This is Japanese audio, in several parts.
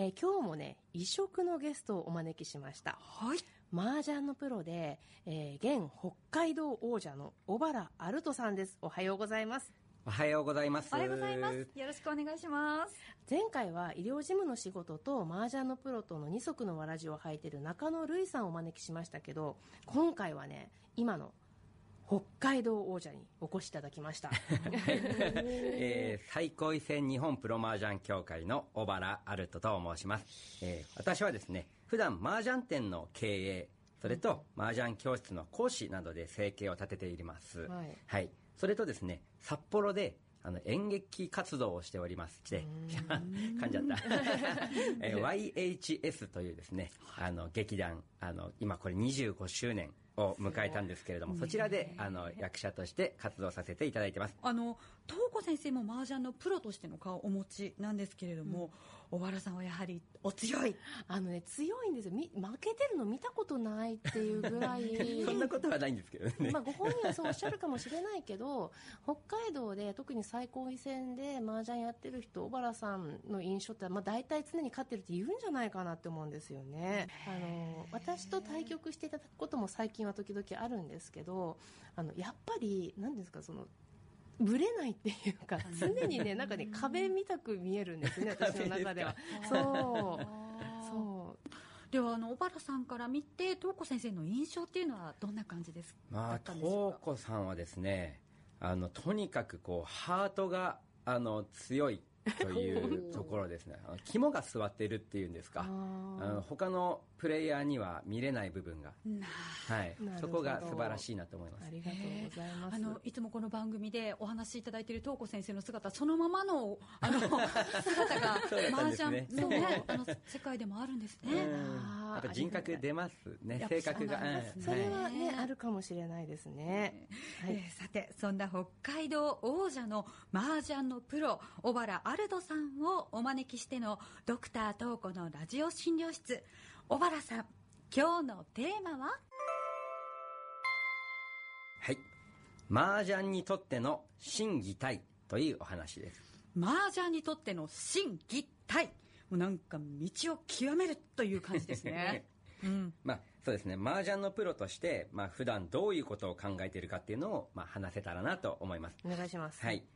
えー今日もね異色のゲストをお招きしましたはい。麻雀のプロで、えー現北海道王者の小原アルトさんですおはようございますおはようございます。おはようございます。よろしくお願いします。前回は医療事務の仕事と麻雀のプロとの二足のわらじを履いている中野瑠衣さんをお招きしましたけど今回はね今の北海道王者にお越しいただきました えー最高位戦日本プロ麻雀協会の小原アルトと申します。えー私はですね、普段麻雀店の経営、それと麻雀教室の講師などで生計を立てています。はいそれとですね、札幌であの演劇活動をしておりまして、噛んじゃった。えー YHS というですね、あの劇団、あの今これ25周年を迎えたんですけれども、そちらであの役者として活動させていただいてます。あの東子先生も麻雀のプロとしての顔をお持ちなんですけれども、小原さんはやはりお強い。あのね強いんですよみ負けてるの見たことないっていうぐらい そんなことはないんですけどね。まあ、ご本人はそうおっしゃるかもしれないけど北海道で特に最高位戦で麻雀やってる人小原さんの印象って、まあ、大体常に勝ってるって言うんじゃないかなって思うんですよねあの私と対局していただくことも最近は時々あるんですけどあのやっぱり何ですかそのぶれないっていうか 常にねなんかね壁見たく見えるんですね 私の中では。そう。そう。ではあの小原さんから見て東子先生の印象っていうのはどんな感じですまあ、東子さんはですね、あの、とにかくこう、ハートが、あの、強いという ところですね。肝が据わっているっていうんですか。あの他のプレイヤーには見れない部分が。はいそこが素晴らしいなと思いますあ。りがとうございますあのいつもこの番組でお話しいただいている東子先生の姿そのままのあの 姿が麻ですね雀の,、ね、あの世界でもあるんですね。うんやっぱ人格出ますね。性格が。そうなんそれうんはね、あるかもしれないですね。はいえーさてそんな北海道王者の麻雀のプロ小原アルドさんをお招きしてのドクター東子のラジオ診療室小原さん今日のテーマは？はい。麻雀にとっての心技体というお話です。麻雀にとっての心技体もうなんか道を極めるという感じですね。うんまあそうですね、麻雀のプロとして、まあ普段どういうことを考えているかっていうのを、まあ話せたらなと思います。お願いします。はい。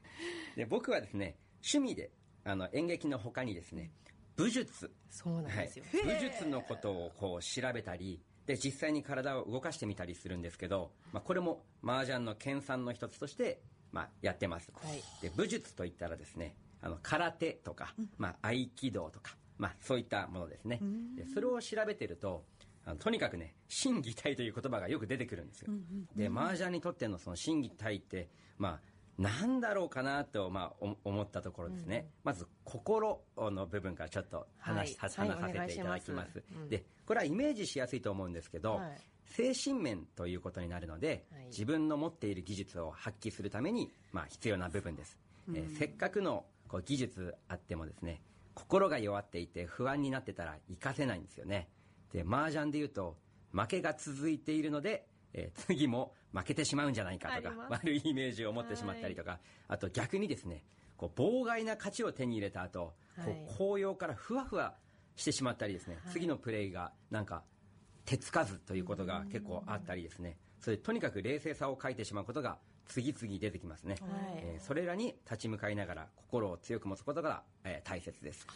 で、僕はですね、趣味で、あの、演劇の他にですね、武術。そうなんですよ。はい、武術のことをこう調べたり、で、実際に体を動かしてみたりするんですけど、まあこれも麻雀の研鑽の一つとして、まあやってます。はいで、武術といったらですね、あの、空手とか、まあ合気道とか、まあそういったものですね。で、それを調べてると、あのとにかくね、心技体という言葉がよく出てくるんですよ。で、麻雀にとってのその心技体って、まあ、なんだろうかなと、まあ、お思ったところですね、まず心の部分からちょっと話,、はい。話させはいていただきます,、お願いします。うん。でこれはイメージしやすいと思うんですけど、はい。精神面ということになるので、はい。自分の持っている技術を発揮するために、まあ、必要な部分です、えーせっかくのこう技術あってもですね心が弱っていて不安になってたら活かせないんですよね。で麻雀でいうと負けが続いているので、えー次も負けてしまうんじゃないかとか悪いイメージを持ってしまったりとか、あと逆にですねこう妨害な勝ちを手に入れた後、はい。こう高揚からふわふわしてしまったりですね、次のプレーがなんか手つかずということが結構あったりですね。それとにかく冷静さを欠いてしまうことが次々出てきますね、はい。えーそれらに立ち向かいながら心を強く持つことが、えー大切です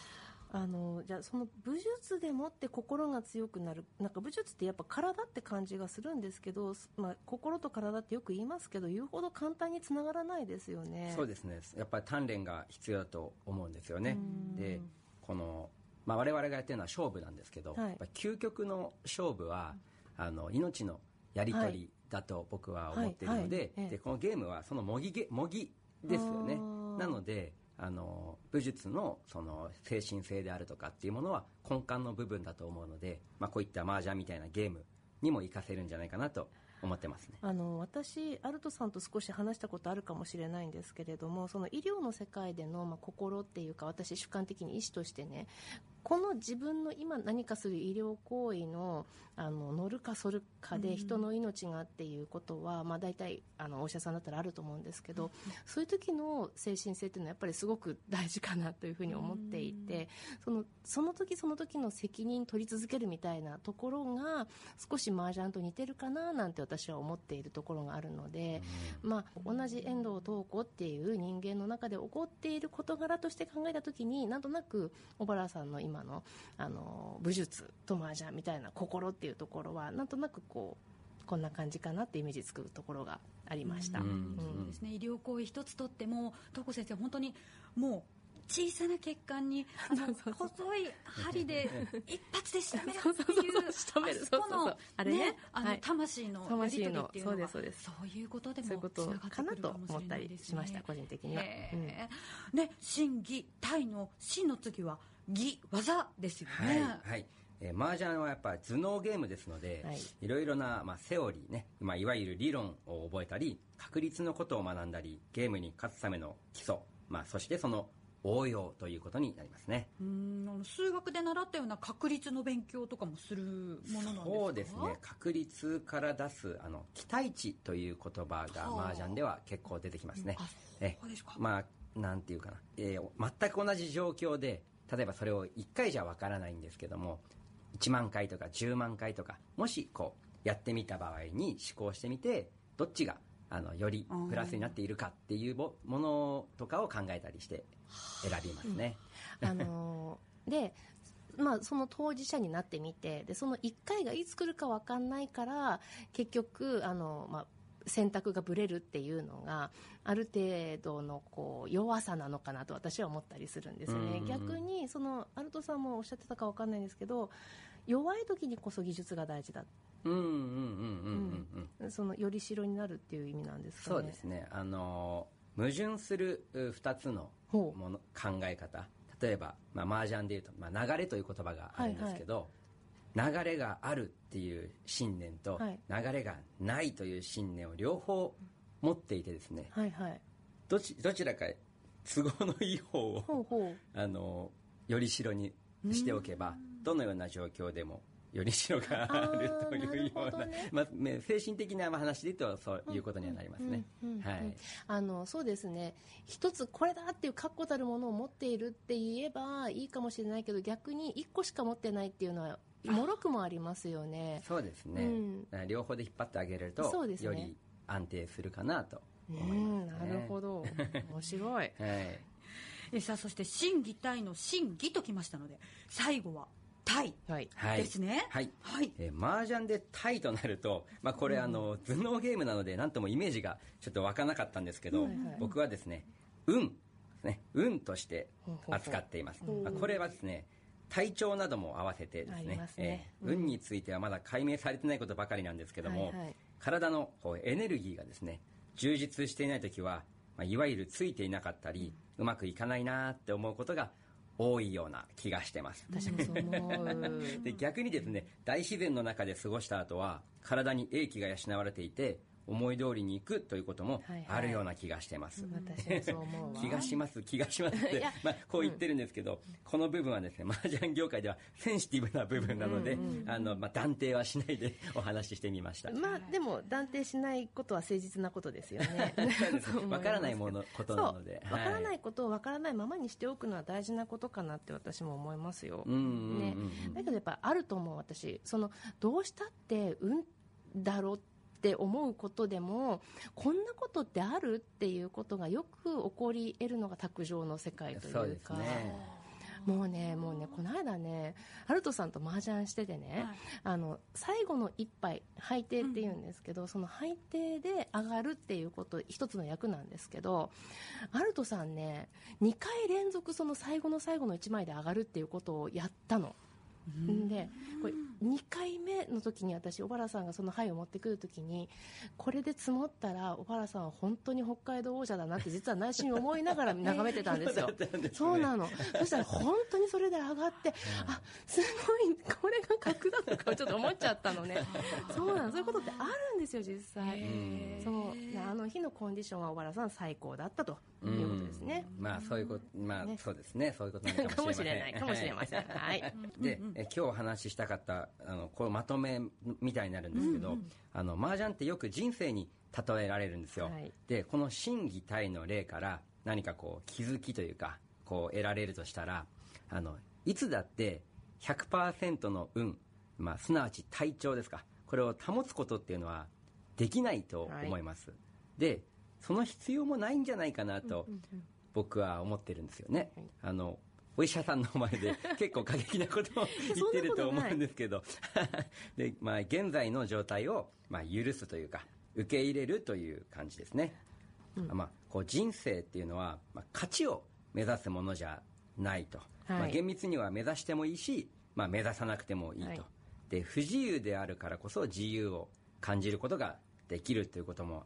あのじゃあその武術でもって心が強くなるなんか武術ってやっぱ体って感じがするんですけど、まあ、心と体ってよく言いますけど言うほど簡単につながらないですよね。そうですね。やっぱり鍛錬が必要だと思うんですよね。でこの、まあ、我々がやってるのは勝負なんですけど、はい。やっぱり究極の勝負は、あの命のやり取りだと僕は思っているので,、はい。はい。ええでこのゲームはその模擬ゲ模擬ですよね。なのであの武術のその精神性であるとかっていうものは根幹の部分だと思うので、まあ、こういった麻雀みたいなゲームにも活かせるんじゃないかなと思ってますね。あの私、アルトさんと少し話したことあるかもしれないんですけれどもその医療の世界での、まあ、心っていうか私、主観的に医師としてねこの自分の今何かする医療行為のあの乗るか反るかで人の命がっていうことは、まあ、大体あのお医者さんだったらあると思うんですけど、そういう時の精神性っていうのはやっぱりすごく大事かなというふうに思っていて、そのその時その時の責任取り続けるみたいなところが少し麻雀と似てるかななんて私は思っているところがあるので、まあ、同じ遠藤東子っていう人間の中で起こっている事柄として考えた時になんとなく小原さんの今のあの武術と麻雀みたいな心っていうところはなんとなくこうこんな感じかなってイメージつくところがありました。うん。うん。そうですね。医療行為一つとっても東子先生本当にもう小さな血管にあの細い針で一発で仕留めるっていうあそこのそうそうそう。あれね。あのはい魂のやり取りっていうのが魂のそうです。そういうことでもそういうことつながってかなとくるかもし思ったりれないですしました、ね個人的には。ね心技体の心の次は技技ですよはい、ねはい。えー、麻雀はやっぱり頭脳ゲームですので、はい。い、ろいろな、まあ、セオリーね、まあ、いわゆる理論を覚えたり確率のことを学んだりゲームに勝つための基礎、まあ、そしてその応用ということになりますね。うん数学で習ったような確率の勉強とかもするものなんですか？そうですね。確率から出すあの期待値という言葉がはあ。麻雀では結構出てきますね。あえまあなんていうかな、えー全く同じ状況で例えばそれを1回じゃわからないんですけども1万回とか10万回とかもしこうやってみた場合に思考してみてどっちがあのよりプラスになっているかっていうもものとかを考えたりして選びますね、あのー で、まあ、その当事者になってみてでその1回がいつ来るか分かんないから結局あの、まあ、選択がぶれるっていうのがある程度のこう弱さなのかなと私は思ったりするんですよね、うん逆にそのアルトさんもおっしゃってたか分かんないんですけど弱い時にこそ技術が大事だ。うんうんうんうんうん。うん。そのより代になるっていう意味なんですかね。そうですね。あの矛盾する2つのもの考え方。例えば、まあ、麻雀でいうと、まあ、流れという言葉があるんですけど、流れがあるっていう信念と、はい。流れがないという信念を両方持っていてですねはいはい。どちどちらか都合のいい方をほうほう。あのより代にしておけばどのような状況でもより代があるというようなまあね精神的な話で言うとそういうことにはなりますね。あのそうですね。一つこれだっていう確固たるものを持っているって言えばいいかもしれないけど逆に一個しか持ってないっていうのはもろくもありますよね。そうですね、うん。両方で引っ張ってあげると、そうですね。より安定するかなとう思いんます、ね。なるほど。面白い。はい、えさあそして心技体の心技ときましたので最後は体はいはい。ですね。はい。はい。えー、麻雀でタイとなると、まあ、これ、あの頭脳ゲームなので何ともイメージがちょっと湧かなかったんですけど、はいはい。僕はですね運ですね。運として扱っています、うん。まあ、これはですね体調なども合わせてですねね。えー運についてはまだ解明されてないことばかりなんですけども、はいはい。体のこうエネルギーがですね充実していない時は、まあ、いわゆるついていなかったり、うまくいかないなって思うことが多いような気がしてます。私もそう思う。で逆にですね大自然の中で過ごした後は体に英気が養われていて思い通りにいくということもあるような気がしてます、私もそう思うわ。気がします気がしますって まあ、こう言ってるんですけど、この部分はですね麻雀業界ではセンシティブな部分なので、あのまあ、断定はしないで お話ししてみました、まあでも断定しないことは誠実なことですよね。わからないものことなので。わからなはいことをわからないままにしておくのは大事なことかなって私も思いますよ。うんうんうんねうん、だけどやっぱあると思う私。そのどうしたって運だろうって思うことでもこんなことってあるっていうことがよく起こり得るのが卓上の世界というか。もうねもうねこの間ねアルトさんと麻雀しててね、はい。あの最後の一杯配定っていうんですけど、その配定で上がるっていうこと一つの役なんですけどアルトさんね2回連続その最後の最後の1枚で上がるっていうことをやったの。でこれ2回目の時に私小原さんがその牌を持ってくる時にこれで積もったら小原さんは本当に北海道王者だなって実は内心思いながら 眺めてたんですよ。そうなの。そしたら本当にそれで上がって あすごいこれが格なのかちょっと思っちゃったのね。そうなの。そういうことってあるんですよ実際。そう。あの日のコンディションは小原さん最高だったということですね。まあそういうことまあ、ね、そうですね。そういうことかもしれない。かもしれません。はい。で、え今日お話ししたかったあのこうまとめみたいになるんですけど、うんうん、あの麻雀ってよく人生に例えられるんですよ、はい、でこの心技体の例から何かこう気づきというかこう得られるとしたらあのいつだって100%の運、まあ、すなわち体調ですかこれを保つことっていうのはできないと思います、はい、でその必要もないんじゃないかなと僕は思ってるんですよね、はい、あのお医者さんの前で 結構過激なことを言ってると思うんですけど。で、まあ、現在の状態を、まあ、許すというか受け入れるという感じですね、うん、まあ、こう人生っていうのは、まあ、勝ちを目指すものじゃないと、はい、まあ、厳密には目指してもいいし、まあ、目指さなくてもいいと、はい、で不自由であるからこそ自由を感じることができるということも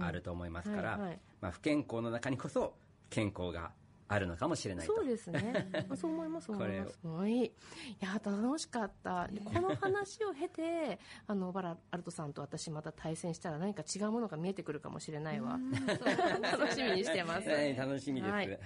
あると思いますから、まあ、不健康の中にこそ健康があるのかもしれないそうですね。そう思います思います。はい。いや楽しかった。この話を経て あのバラアルトさんと私また対戦したら何か違うものが見えてくるかもしれないわ。楽しみにしてます、はい、楽しみです、はい、はい、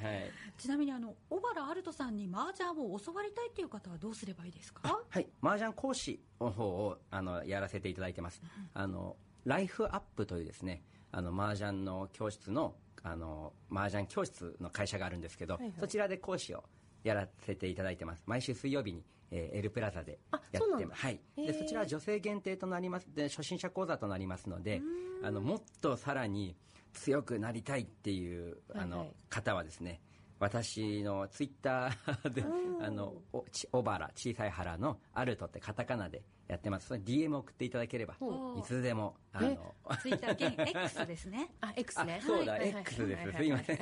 ちなみにあの小原アルトさんに麻雀を教わりたいっていう方はどうすればいいですか？はい。麻雀講師の方をあのやらせていただいてます、あのライフアップというですねあの麻雀の教室のあの麻雀教室の会社があるんですけど、はいはい、そちらで講師をやらせていただいてます。毎週水曜日に、えー、エルプラザでやってます。はい。でそちらは女性限定となります。で初心者講座となりますのであのもっとさらに強くなりたいっていうあの、はいはい、方はですね私のツイッター で、あの、お、小原、小さい原のアルトってカタカナでやってます。それ DM 送っていただければ、いつでも、あの、ツイッター兼 X ですね。あ、X ね。そうだ、X です。すいません。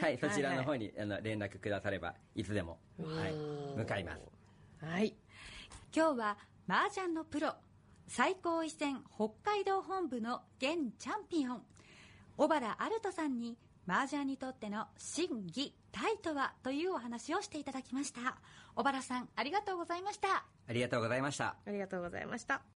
はい、そちらの方に、あの、連絡くだされば、いつでも、はい、向かいます。はい。今日は、麻雀のプロ、最高位戦北海道本部の現チャンピオン、小原アルトさんに、麻雀にとっての真偽体とはというお話をしていただきました。小原さんありがとうございましたありがとうございました。ありがとうございました。